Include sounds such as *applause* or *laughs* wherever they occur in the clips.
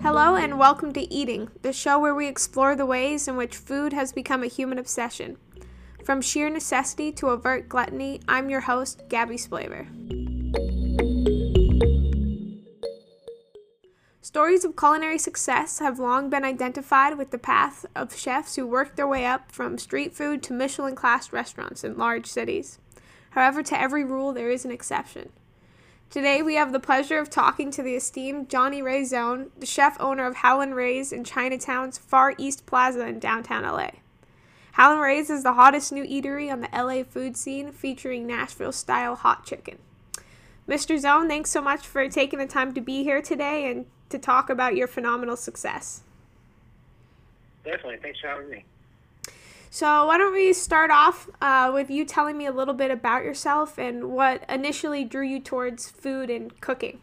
Hello, and welcome to Eating, the show where we explore the ways in which food has become a human obsession. From sheer necessity to overt gluttony, I'm your host, Gabby Splaver. Stories of culinary success have long been identified with the path of chefs who worked their way up from street food to Michelin class restaurants in large cities. However, to every rule, there is an exception. Today, we have the pleasure of talking to the esteemed Johnny Ray Zone, the chef owner of Howlin' Ray's in Chinatown's Far East Plaza in downtown LA. Howlin' Ray's is the hottest new eatery on the LA food scene, featuring Nashville style hot chicken. Mr. Zone, thanks so much for taking the time to be here today and to talk about your phenomenal success. Definitely. Thanks for having me. So, why don't we start off uh, with you telling me a little bit about yourself and what initially drew you towards food and cooking?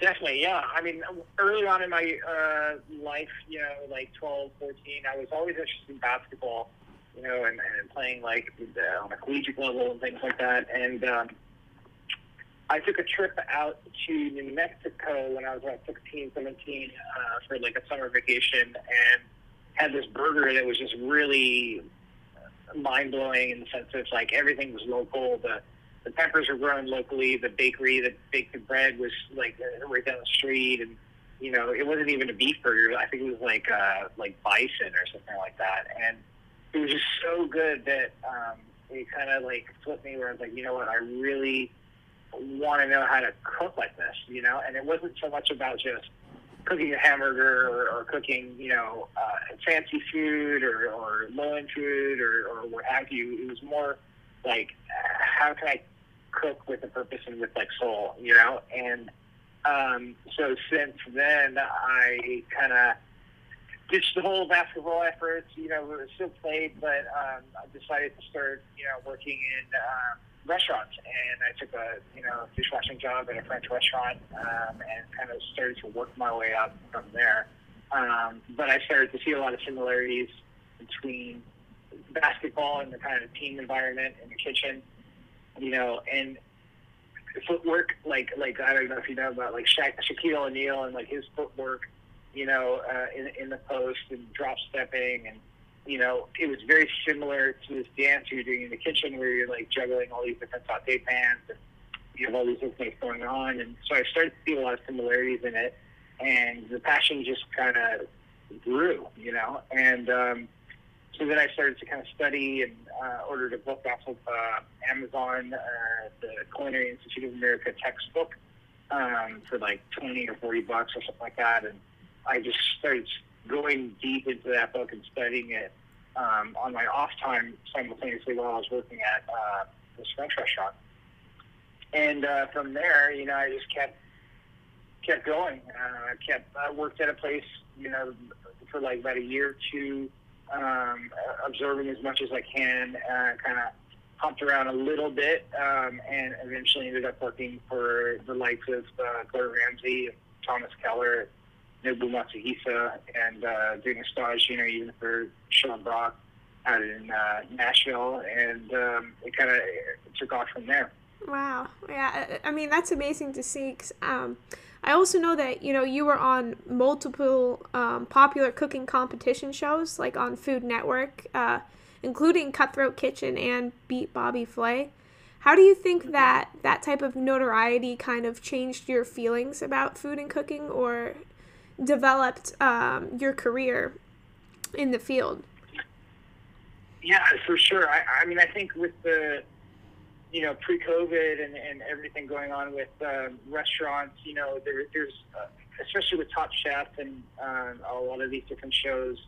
Definitely, yeah. I mean, early on in my uh, life, you know, like 12, 14, I was always interested in basketball, you know, and, and playing like on a collegiate level and things like that. And um, I took a trip out to New Mexico when I was about 16, 17 uh, for like a summer vacation and had this burger that was just really mind blowing in the sense of like everything was local. The the peppers were grown locally. The bakery that baked the bread was like right down the street, and you know it wasn't even a beef burger. I think it was like uh, like bison or something like that, and it was just so good that um, it kind of like flipped me where I was like, you know what, I really want to know how to cook like this, you know. And it wasn't so much about just cooking a hamburger or, or cooking, you know, uh, fancy food or, or low end food or, or what have you. It was more like, how can I cook with a purpose and with like soul, you know? And um, so since then, I kind of ditched the whole basketball efforts, you know, still played, but um, I decided to start, you know, working in. Um, restaurants, and I took a you know dishwashing job at a French restaurant, um, and kind of started to work my way up from there. Um, but I started to see a lot of similarities between basketball and the kind of team environment in the kitchen, you know, and footwork. Like like I don't know if you know about like Sha- Shaquille O'Neal and like his footwork, you know, uh, in in the post and drop stepping and you know, it was very similar to this dance you're doing in the kitchen where you're like juggling all these different saute pans and you have all these different things going on. And so I started to see a lot of similarities in it, and the passion just kind of grew, you know. And um, so then I started to kind of study and uh, ordered a book off of uh, Amazon, uh, the Culinary Institute of America textbook, um, for like 20 or 40 bucks or something like that. And I just started going deep into that book and studying it um, on my off time simultaneously while I was working at uh, this French restaurant. And uh, from there, you know, I just kept kept going. Uh, kept I worked at a place, you know, for like about a year or two, um, observing as much as I can, uh, kind of hopped around a little bit, um, and eventually ended up working for the likes of uh, Gordon Ramsay, Thomas Keller, Nobu Matsuhisa and uh, doing a stage, you know, even for Sean Brock out in uh, Nashville, and um, it kind of took off from there. Wow, yeah, I mean that's amazing to see. Cause, um, I also know that you know you were on multiple um, popular cooking competition shows, like on Food Network, uh, including Cutthroat Kitchen and Beat Bobby Flay. How do you think that that type of notoriety kind of changed your feelings about food and cooking, or developed um, your career in the field? Yeah, for sure. I, I mean, I think with the, you know, pre-COVID and, and everything going on with uh, restaurants, you know, there, there's, uh, especially with Top Chef and um, a lot of these different shows,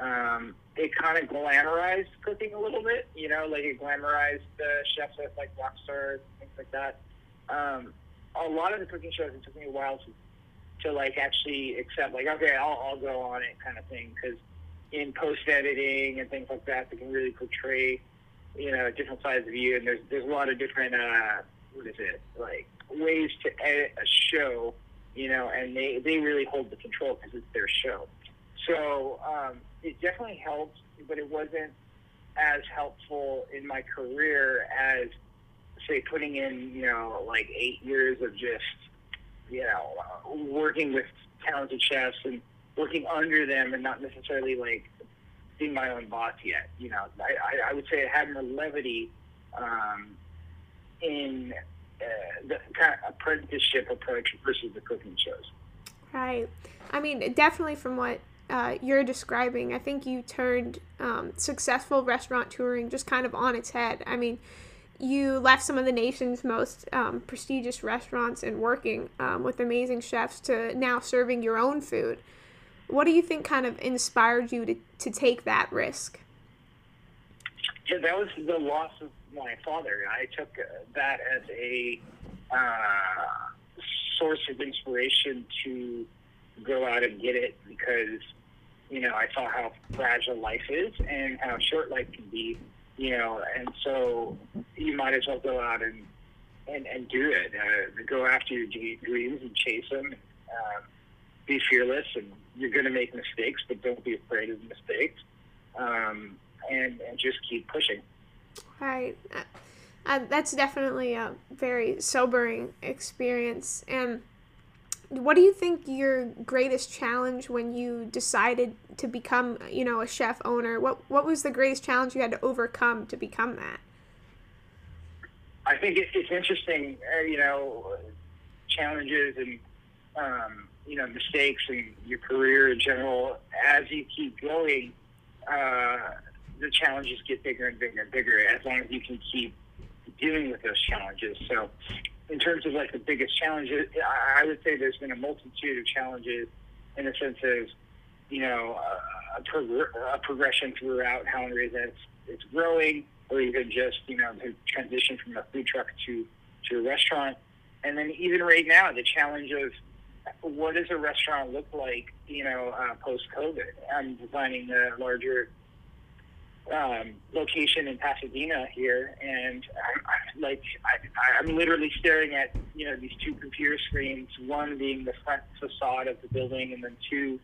um, it kind of glamorized cooking a little bit, you know, like it glamorized the chefs with like rock stars, things like that. Um, a lot of the cooking shows, it took me a while to to like actually accept like okay I'll, I'll go on it kind of thing because in post editing and things like that they can really portray you know different sides of you and there's there's a lot of different uh what is it like ways to edit a show you know and they they really hold the control because it's their show. So um it definitely helped but it wasn't as helpful in my career as say putting in you know like eight years of just you know uh, working with talented chefs and working under them and not necessarily like being my own boss yet. You know, I, I, I would say I had more levity um, in uh, the kind of apprenticeship approach versus the cooking shows. Right. I mean, definitely from what uh, you're describing, I think you turned um, successful restaurant touring just kind of on its head. I mean, you left some of the nation's most um, prestigious restaurants and working um, with amazing chefs to now serving your own food. What do you think kind of inspired you to, to take that risk? Yeah, that was the loss of my father. I took uh, that as a uh, source of inspiration to go out and get it because, you know, I saw how fragile life is and how short life can be, you know, and so you might as well go out and and, and do it. Uh, go after your dreams and chase them. Uh, be fearless, and you're going to make mistakes, but don't be afraid of mistakes, um, and and just keep pushing. Right. Uh, uh, that's definitely a very sobering experience. And what do you think your greatest challenge when you decided to become, you know, a chef owner? What what was the greatest challenge you had to overcome to become that? I think it, it's interesting, uh, you know, challenges and um, you know mistakes and your career in general. As you keep going, uh, the challenges get bigger and bigger and bigger. As long as you can keep dealing with those challenges. So, in terms of like the biggest challenges, I would say there's been a multitude of challenges in the sense of, you know, a, a progression throughout how and it is it's growing, or even just you know the transition from a food truck to to a restaurant, and then even right now the challenge of what does a restaurant look like, you know, uh, post COVID? I'm designing a larger um, location in Pasadena here, and I'm, I'm like I, I'm literally staring at you know these two computer screens, one being the front facade of the building, and then two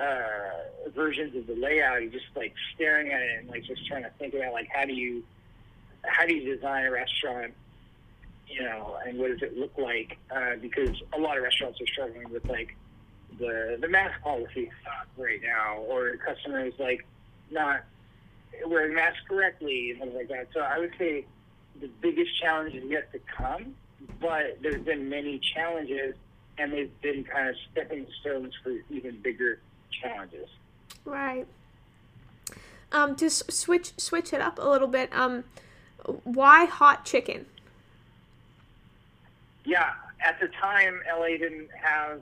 uh, versions of the layout. You're just like staring at it and like just trying to think about like how do you how do you design a restaurant you know, and what does it look like? Uh, because a lot of restaurants are struggling with like the the mask policy right now, or customers like not wearing masks correctly and things like that. So I would say the biggest challenge is yet to come, but there's been many challenges, and they've been kind of stepping stones for even bigger challenges. Right. Um, to switch switch it up a little bit, um, why hot chicken? yeah, at the time, LA didn't have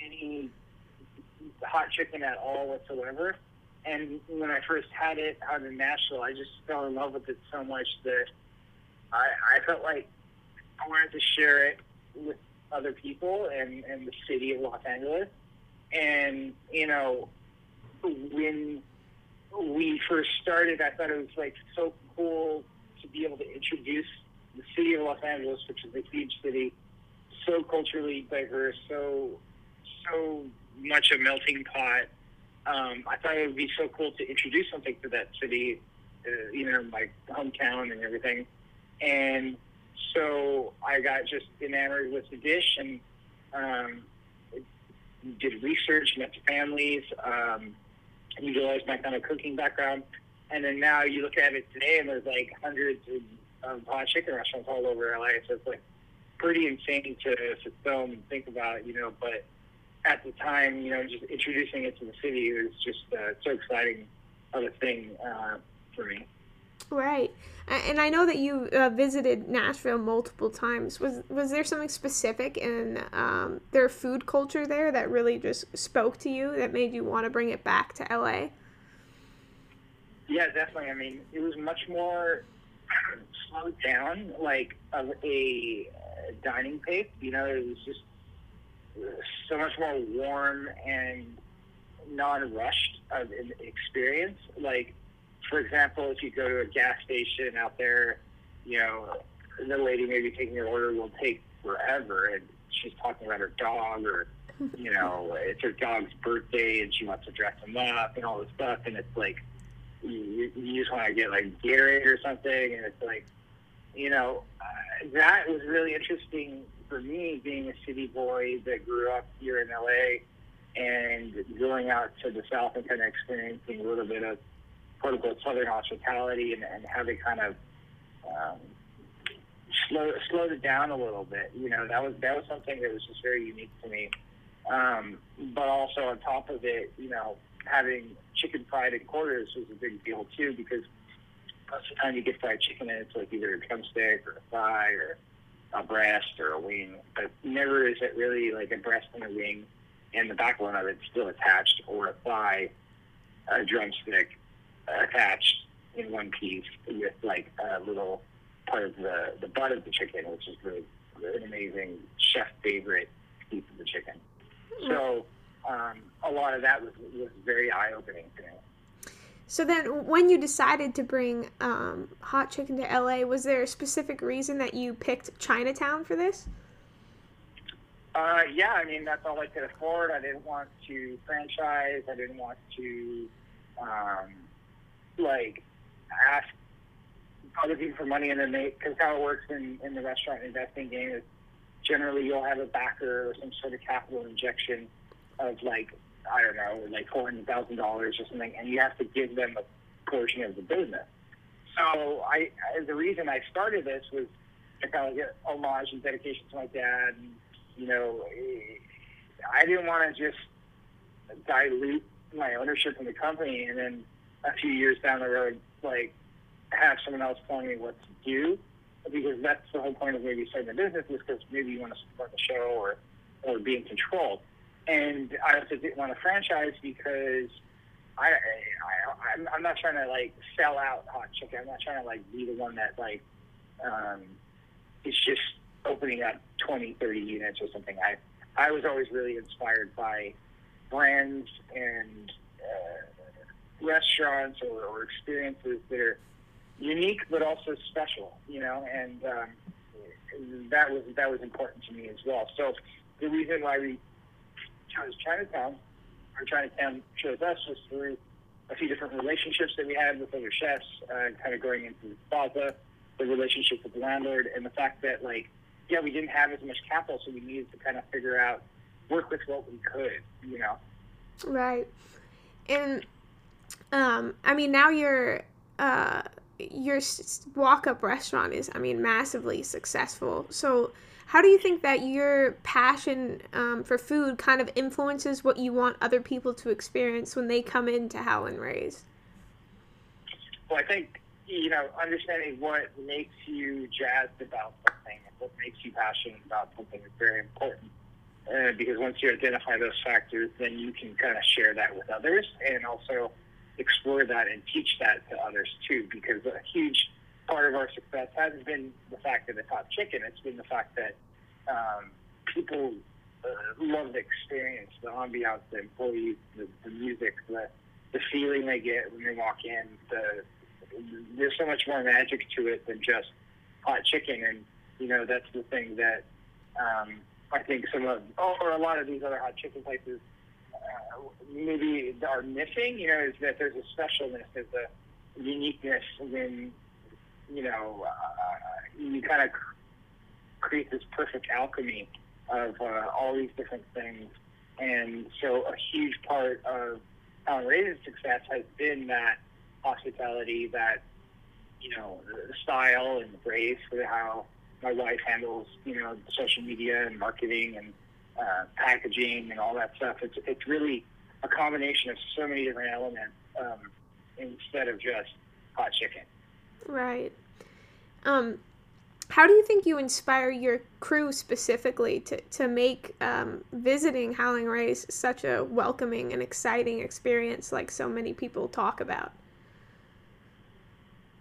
any hot chicken at all whatsoever. And when I first had it out in Nashville, I just fell in love with it so much that I, I felt like I wanted to share it with other people and, and the city of Los Angeles. And, you know, when we first started, I thought it was like so cool to be able to introduce the city of Los Angeles, which is a huge city, so culturally diverse, so so much a melting pot. Um, I thought it would be so cool to introduce something to that city, uh, you know, my hometown and everything. And so I got just enamored with the dish and um, did research, met families, um, utilized my kind of cooking background. And then now you look at it today, and there's like hundreds of um, hot chicken restaurants all over LA. So it's like pretty insane to, to film and think about, you know. But at the time, you know, just introducing it to the city was just uh, so exciting of a thing uh, for me. Right, and I know that you uh, visited Nashville multiple times. Was was there something specific in um, their food culture there that really just spoke to you that made you want to bring it back to LA? Yeah, definitely. I mean, it was much more *clears throat* slowed down, like of a uh, dining pace. You know, it was just so much more warm and non-rushed of an experience. Like, for example, if you go to a gas station out there, you know, the lady maybe taking your order will take forever, and she's talking about her dog, or you know, it's her dog's birthday, and she wants to dress him up and all this stuff, and it's like you, you just want to get like Gatorade or something, and it's like you know, uh, that was really interesting for me, being a city boy that grew up here in LA and going out to the South and kind of experiencing a little bit of quote unquote Southern hospitality and, and how they kind of um, slow, slowed it down a little bit. You know, that was that was something that was just very unique to me. Um, but also on top of it, you know, having chicken fried in quarters was a big deal too because most of the time you get fried chicken and it's like either a drumstick or a thigh or a breast or a wing, but never is it really like a breast and a wing and the backbone of it still attached or a thigh, a drumstick attached in one piece with like a little part of the, the butt of the chicken, which is really an amazing chef favorite piece of the chicken. So um, a lot of that was, was very eye opening to me. So then, when you decided to bring um, hot chicken to LA, was there a specific reason that you picked Chinatown for this? Uh, yeah, I mean that's all I could afford. I didn't want to franchise. I didn't want to um, like ask other people for money and then they because how it works in, in the restaurant investing game is generally you'll have a backer or some sort of capital injection of like I don't know, like four hundred thousand dollars or something, and you have to give them a portion of the business. So I, I the reason I started this was to kind of get homage and dedication to my dad. And, you know, I didn't want to just dilute my ownership in the company, and then a few years down the road, like have someone else telling me what to do. Because that's the whole point of maybe starting a business is because maybe you want to support the show or or be in control and I also didn't want to franchise because I, I I'm, I'm not trying to like sell out hot chicken. I'm not trying to like be the one that like um, is just opening up 20, 30 units or something. I I was always really inspired by brands and uh, restaurants or, or experiences that are unique but also special, you know, and um, that was that was important to me as well. So the reason why we chose Chinatown, or Chinatown chose us, was through a few different relationships that we had with other chefs, uh, kind of going into the plaza, the relationship with the landlord, and the fact that, like, yeah, we didn't have as much capital, so we needed to kind of figure out, work with what we could, you know? Right. And, um, I mean, now you're, uh, your walk up restaurant is, I mean, massively successful. So, how do you think that your passion um, for food kind of influences what you want other people to experience when they come into Howlin' Rays? Well, I think you know understanding what makes you jazzed about something and what makes you passionate about something is very important. Uh, because once you identify those factors, then you can kind of share that with others and also explore that and teach that to others too. Because a huge part of our success hasn't been the fact that it's hot chicken. It's been the fact that um, people uh, love the experience, the ambiance, the employees, the, the music, the the feeling they get when they walk in. The there's so much more magic to it than just hot chicken, and you know that's the thing that um, I think some of or a lot of these other hot chicken places uh, maybe are missing. You know, is that there's a specialness, there's a uniqueness when you know, uh, you kind of create this perfect alchemy of uh, all these different things. And so a huge part of Howlin' Rays' success has been that hospitality, that, you know, the style and the grace for how my wife handles, you know, social media and marketing and uh, packaging and all that stuff. It's, it's really a combination of so many different elements um, instead of just hot chicken. Right. Um, how do you think you inspire your crew specifically to, to make um, visiting Howlin' Rays such a welcoming and exciting experience like so many people talk about?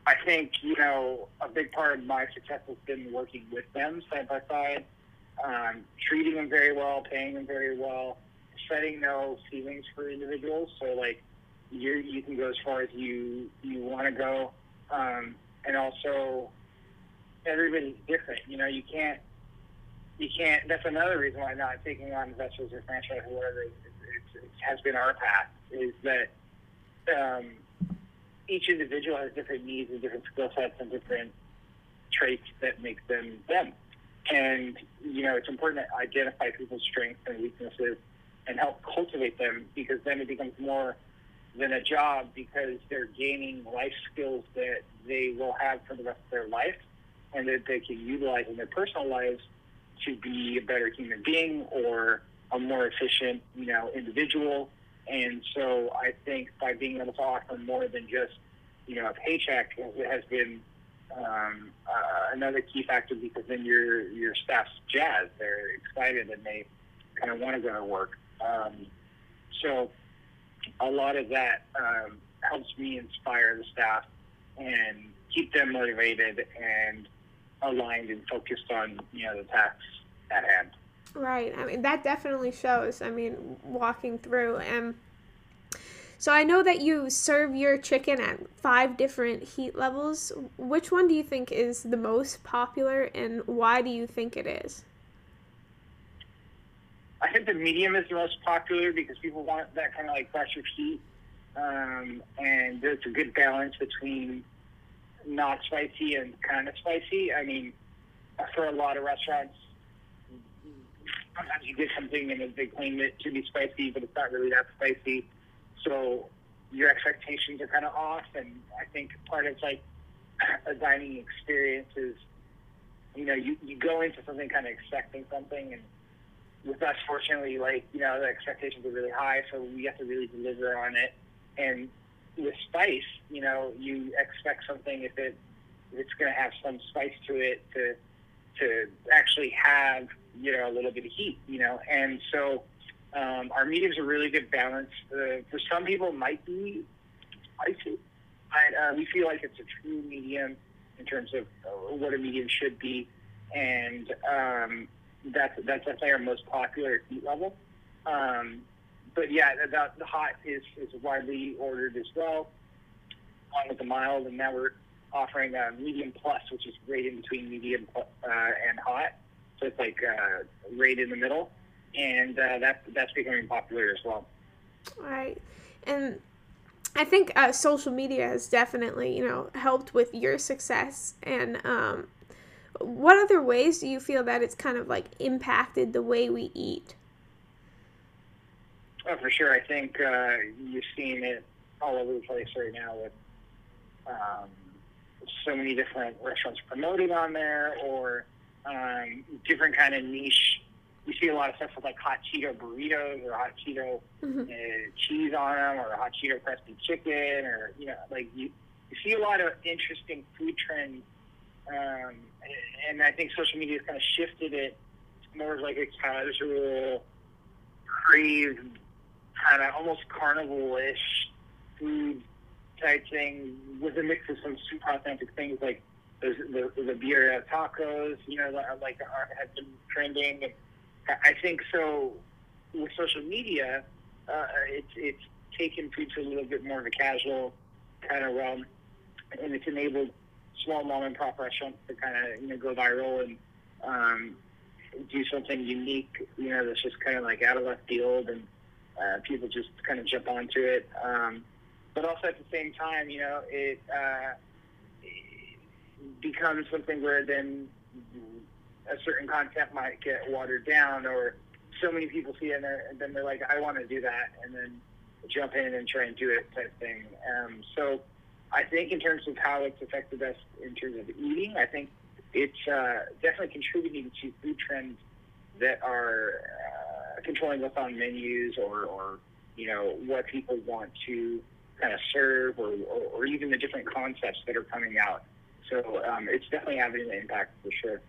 I think, you know, a big part of my success has been working with them side by side, um, treating them very well, paying them very well, setting no ceilings for individuals. So, like, you you can go as far as you, you want to go. Um, and also everybody's different. You know, you can't you can't. That's another reason why not taking on investors or franchise or whatever it, it, it has been our path is that um, each individual has different needs and different skill sets and different traits that make them them. And, you know, it's important to identify people's strengths and weaknesses and help cultivate them because then it becomes more than a job because they're gaining life skills that they will have for the rest of their life and that they can utilize in their personal lives to be a better human being or a more efficient, you know, individual. And so I think by being able to offer more than just, you know, a paycheck has been um, uh, another key factor because then your your staff's jazzed, they're excited, and they kind of want to go to work. Um, so a lot of that um, helps me inspire the staff and keep them motivated and aligned and focused on you know the tasks at hand. Right. I mean that definitely shows. I mean walking through and so I know that you serve your chicken at five different heat levels. Which one do you think is the most popular and why do you think it is? I think the medium is the most popular because people want that kind of like pressure heat. Um, and there's a good balance between not spicy and kind of spicy. I mean, for a lot of restaurants, sometimes you get something and they claim it to be spicy, but it's not really that spicy so your expectations are kind of off. And I think part of like a dining experience is, you know, you, you go into something kind of expecting something, and with us, fortunately, like you know, the expectations are really high, so we have to really deliver on it. And with spice, you know, you expect something if it if it's going to have some spice to it to to actually have you know a little bit of heat, you know, and so um, our mediums a really good balance. Uh, for some people, it might be spicy. but uh, we feel like it's a true medium in terms of uh, what a medium should be, and um, that's that's definitely our most popular heat level. Um, but yeah, the, the hot is, is widely ordered as well, along with the mild, and now we're offering a medium plus, which is right in between medium uh, and hot. So it's like uh, right in the middle and uh, that that's becoming popular as well. Right, and I think uh, social media has definitely you know helped with your success. And um, what other ways do you feel that it's kind of like impacted the way we eat? Oh, for sure. I think uh, you've seen it all over the place right now with um, so many different restaurants promoting on there or um, different kind of niche you see a lot of stuff with like hot Cheeto burritos or hot Cheeto mm-hmm. uh, cheese on them or hot Cheeto crusty chicken or you know like you you see a lot of interesting food trends um, and I think social media has kind of shifted it more like a casual crave kind of almost carnival-ish food type thing with a mix of some super authentic things like the the, the birria tacos you know like are, have been trending I think so. With social media, uh, it's it's taken food to a little bit more of a casual kind of realm, and it's enabled small mom and pop restaurants to kind of you know go viral and um, do something unique. You know, that's just kind of like out of left field, and uh, people just kind of jump onto it. Um, but also at the same time, you know, it, uh, it becomes something where then a certain content might get watered down or so many people see it and, and, then they're like, I want to do that, and then jump in and try and do it type thing. Um, so I think in terms of how it's affected us in terms of eating, I think it's uh, definitely contributing to food trends that are uh, controlling what's on menus or, or, you know, what people want to kind of serve or, or, or even the different concepts that are coming out. So um, it's definitely having an impact for sure.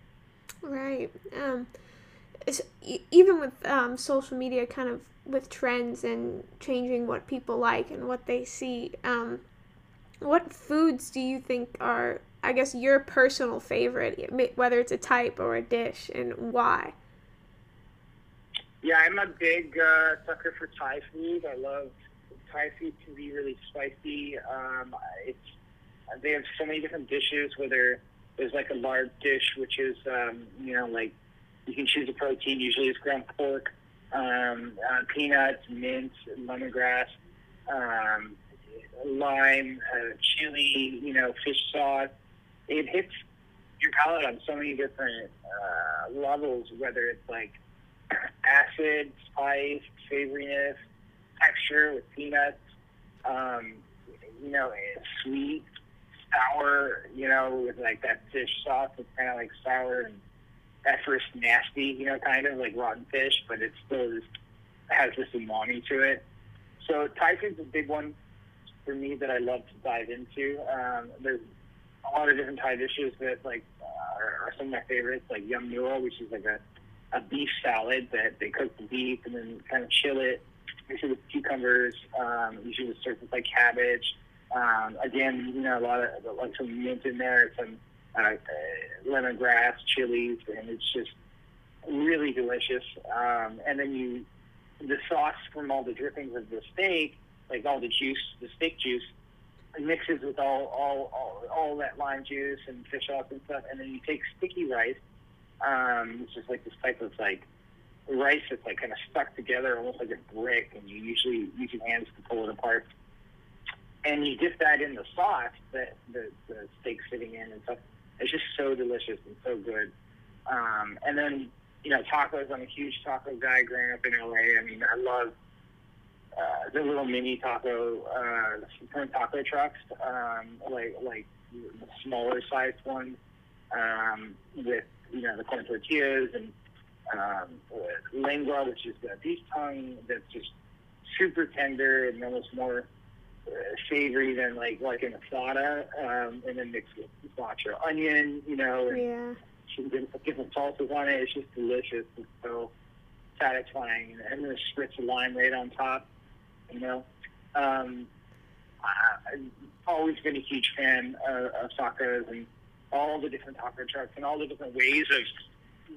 Right. Um, even with um, social media, kind of with trends and changing what people like and what they see. Um, what foods do you think are, I guess, your personal favorite, whether it's a type or a dish, and why? Yeah, I'm a big uh, sucker for Thai food. I love Thai food can be really spicy. Um, it's they have so many different dishes, whether there's like a larb dish, which is um, you know like you can choose a protein. Usually it's ground pork, um, uh, peanuts, mint, lemongrass, um, lime, uh, chili, you know, fish sauce. It hits your palate on so many different uh, levels, whether it's like *clears throat* acid, spice, savoriness, texture with peanuts, um, you know, sweet, sour, you know, with like that fish sauce. It's kind of like sour and at first nasty, you know, kind of like rotten fish, but it still is, has this umami to it. So Thai food's a big one for me that I love to dive into. Um, there's a lot of different Thai dishes that like uh, are, are some of my favorites, like yum nua, which is like a, a beef salad that they cook the beef and then kind of chill it, usually with cucumbers, um, usually with served like cabbage. Um, again, you know, a lot of like some mint in there, some uh, uh, lemongrass, chilies, and it's just really delicious. Um, and then you, the sauce from all the drippings of the steak, like all the juice, the steak juice, mixes with all all all, all that lime juice and fish sauce and stuff. And then you take sticky rice, um, which is like this type of like rice that's like kind of stuck together, almost like a brick, and you usually use your hands to pull it apart. And you dip that in the sauce that the, the steak's sitting in and stuff. It's just so delicious and so good. Um, and then, you know, tacos. I'm a huge taco guy growing up in LA. I mean, I love uh, the little mini taco, uh, taco trucks, um, like like the smaller sized ones, um, with you know the corn tortillas and um, lengua, which is the beef tongue that's just super tender and almost more uh, savory than like like an asada, um, and then mixed with cilantro, onion, you know, and Yeah. some different, different salsas on it. It's just delicious. It's so satisfying, and then a spritz of lime right on top. You know, um, I've always been a huge fan of, of tacos and all the different taco trucks and all the different ways of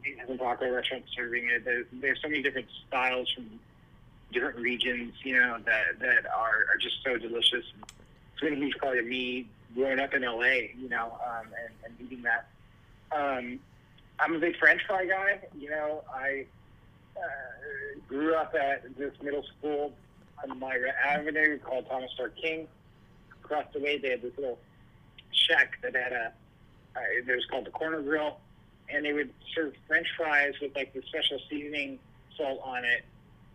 different taco restaurants serving it. There's, there's so many different styles from different regions, you know, that that are, are just so delicious. It's been a huge part of me growing up in LA, you know, um, and, and eating that. Um, I'm a big French fry guy. You know, I uh, grew up at this middle school on Myra Avenue called Thomas Starr King. Across the way, they had this little shack that had a, uh, it was called the Corner Grill, and they would serve French fries with like the special seasoning salt on it,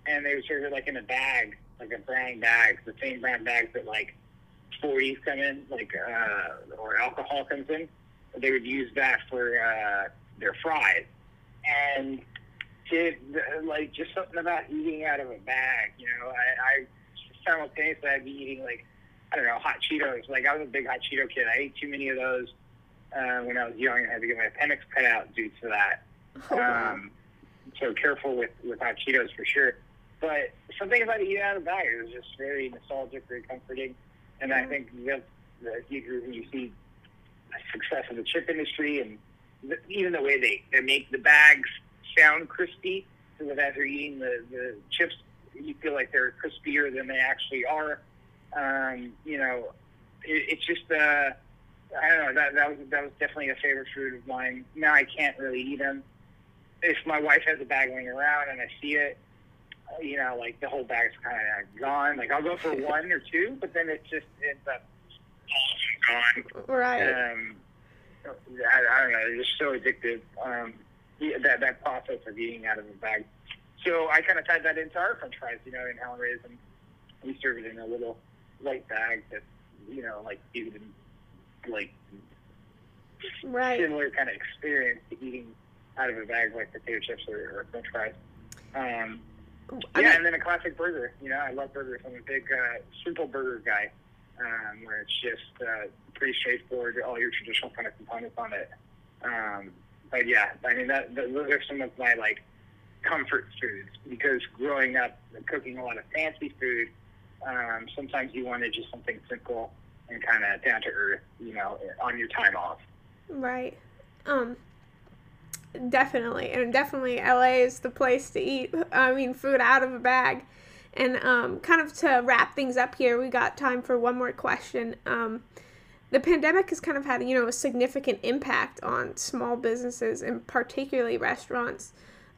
and they would serve it like in a bag, like a brown bag, the same brown bags that like 40s come in, like uh, or alcohol comes in. They would use that for uh, their fries, and did like just something about eating out of a bag. You know, I, I simultaneously I'd be eating like I don't know hot Cheetos. Like I was a big hot Cheeto kid. I ate too many of those uh, when I was young. I had to get my appendix cut out due to that. Oh, wow. Um, so careful with with hot Cheetos for sure. But something about eating out of a bag it was just very nostalgic, very comforting, and I Yeah. think that's the huge reason you see the success of the chip industry and the, even the way they, they make the bags sound crispy, so that as you're eating the, the chips, you feel like they're crispier than they actually are. Um, you know, it, it's just uh, I don't know that that was that was definitely a favorite food of mine. Now I can't really eat them. If my wife has a bag laying around and I see it, you know, like the whole bag's kind of gone. Like I'll go for *laughs* one or two, but then it just ends up all gone. Right. Um, I, I don't know. It's just so addictive. Um, yeah, that that process of eating out of a bag. So I kind of tied that into our French fries, you know, in Howlin' Ray's, and we serve it in a little light bag that, you know, like even like Right. similar kind of experience to eating out of a bag like potato chips or, or French fries. Um, yeah, mean- and then a classic burger. You know, I love burgers. I'm a big uh, simple burger guy, um, where it's just uh, pretty straightforward. All your traditional kind of components on it. Um, but yeah, I mean, that, that those are some of my like comfort foods because growing up cooking a lot of fancy food, um, sometimes you wanted just something simple and kind of down to earth. You know, on your time off. Right. Um definitely. And definitely LA is the place to eat I mean food out of a bag. And um kind of to wrap things up here, we got time for one more question. Um the pandemic has kind of had, you know, a significant impact on small businesses and particularly restaurants.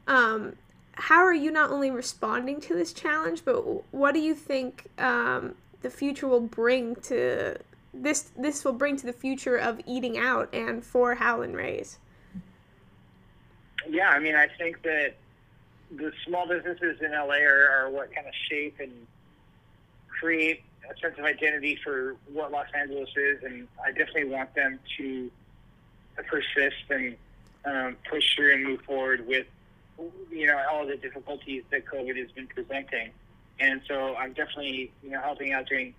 Um, how are you not only responding to this challenge, but what do you think um, the future will bring to this this will bring to the future of eating out and for Howlin' Rays. Yeah, I mean, I think that the small businesses in LA are, are what kind of shape and create a sense of identity for what Los Angeles is, and I definitely want them to persist and um, push through and move forward with you know all the difficulties that COVID has been presenting. And so I'm definitely you know helping out doing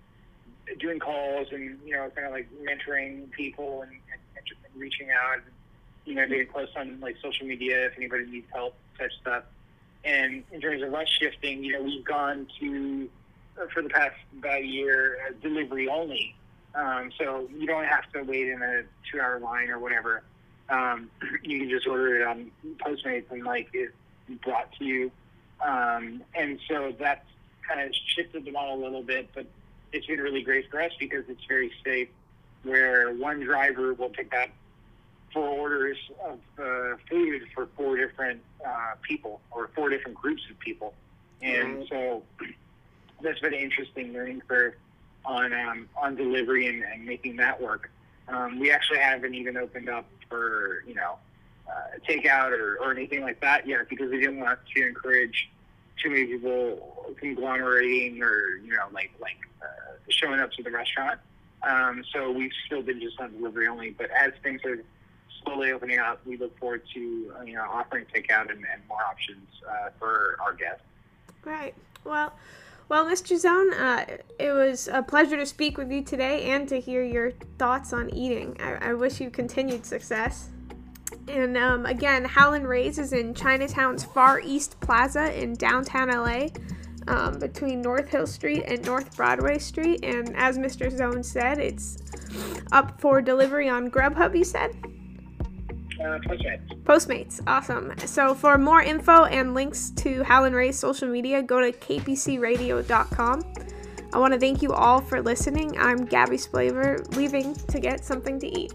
doing calls and you know kind of like mentoring people and, and, and reaching out. And, you know, being close on like social media if anybody needs help, such stuff. And in terms of us shifting, you know, we've gone to for the past about a year uh, delivery only. Um, so you don't have to wait in a two-hour line or whatever. Um, *clears throat* you can just order it on Postmates and like it's brought to you. Um, and so that's kind of shifted the model a little bit, but it's been really great for us because it's very safe. Where one driver will pick up four orders of uh, food for four different uh, people or four different groups of people, and so that's been an interesting learning curve on um, on delivery and, and making that work. Um, we actually haven't even opened up for you know uh, takeout or, or anything like that yet because we didn't want to encourage too many people conglomerating or you know like like uh, showing up to the restaurant. Um, so we've still been just on delivery only. But as things are slowly opening up, we look forward to you know offering takeout and, and more options uh, for our guests. Right. Well. Well, Mr. Zone, uh, it was a pleasure to speak with you today and to hear your thoughts on eating. I, I wish you continued success. And um, again, Howlin' Rays is in Chinatown's Far East Plaza in downtown LA, um, between North Hill Street and North Broadway Street. And as Mr. Zone said, it's up for delivery on Grubhub, you said? Uh, Postmates. Awesome. So for more info and links to Howlin' Ray's social media, go to kpcradio.com. I want to thank you all for listening. I'm Gabby Splaver, leaving to get something to eat.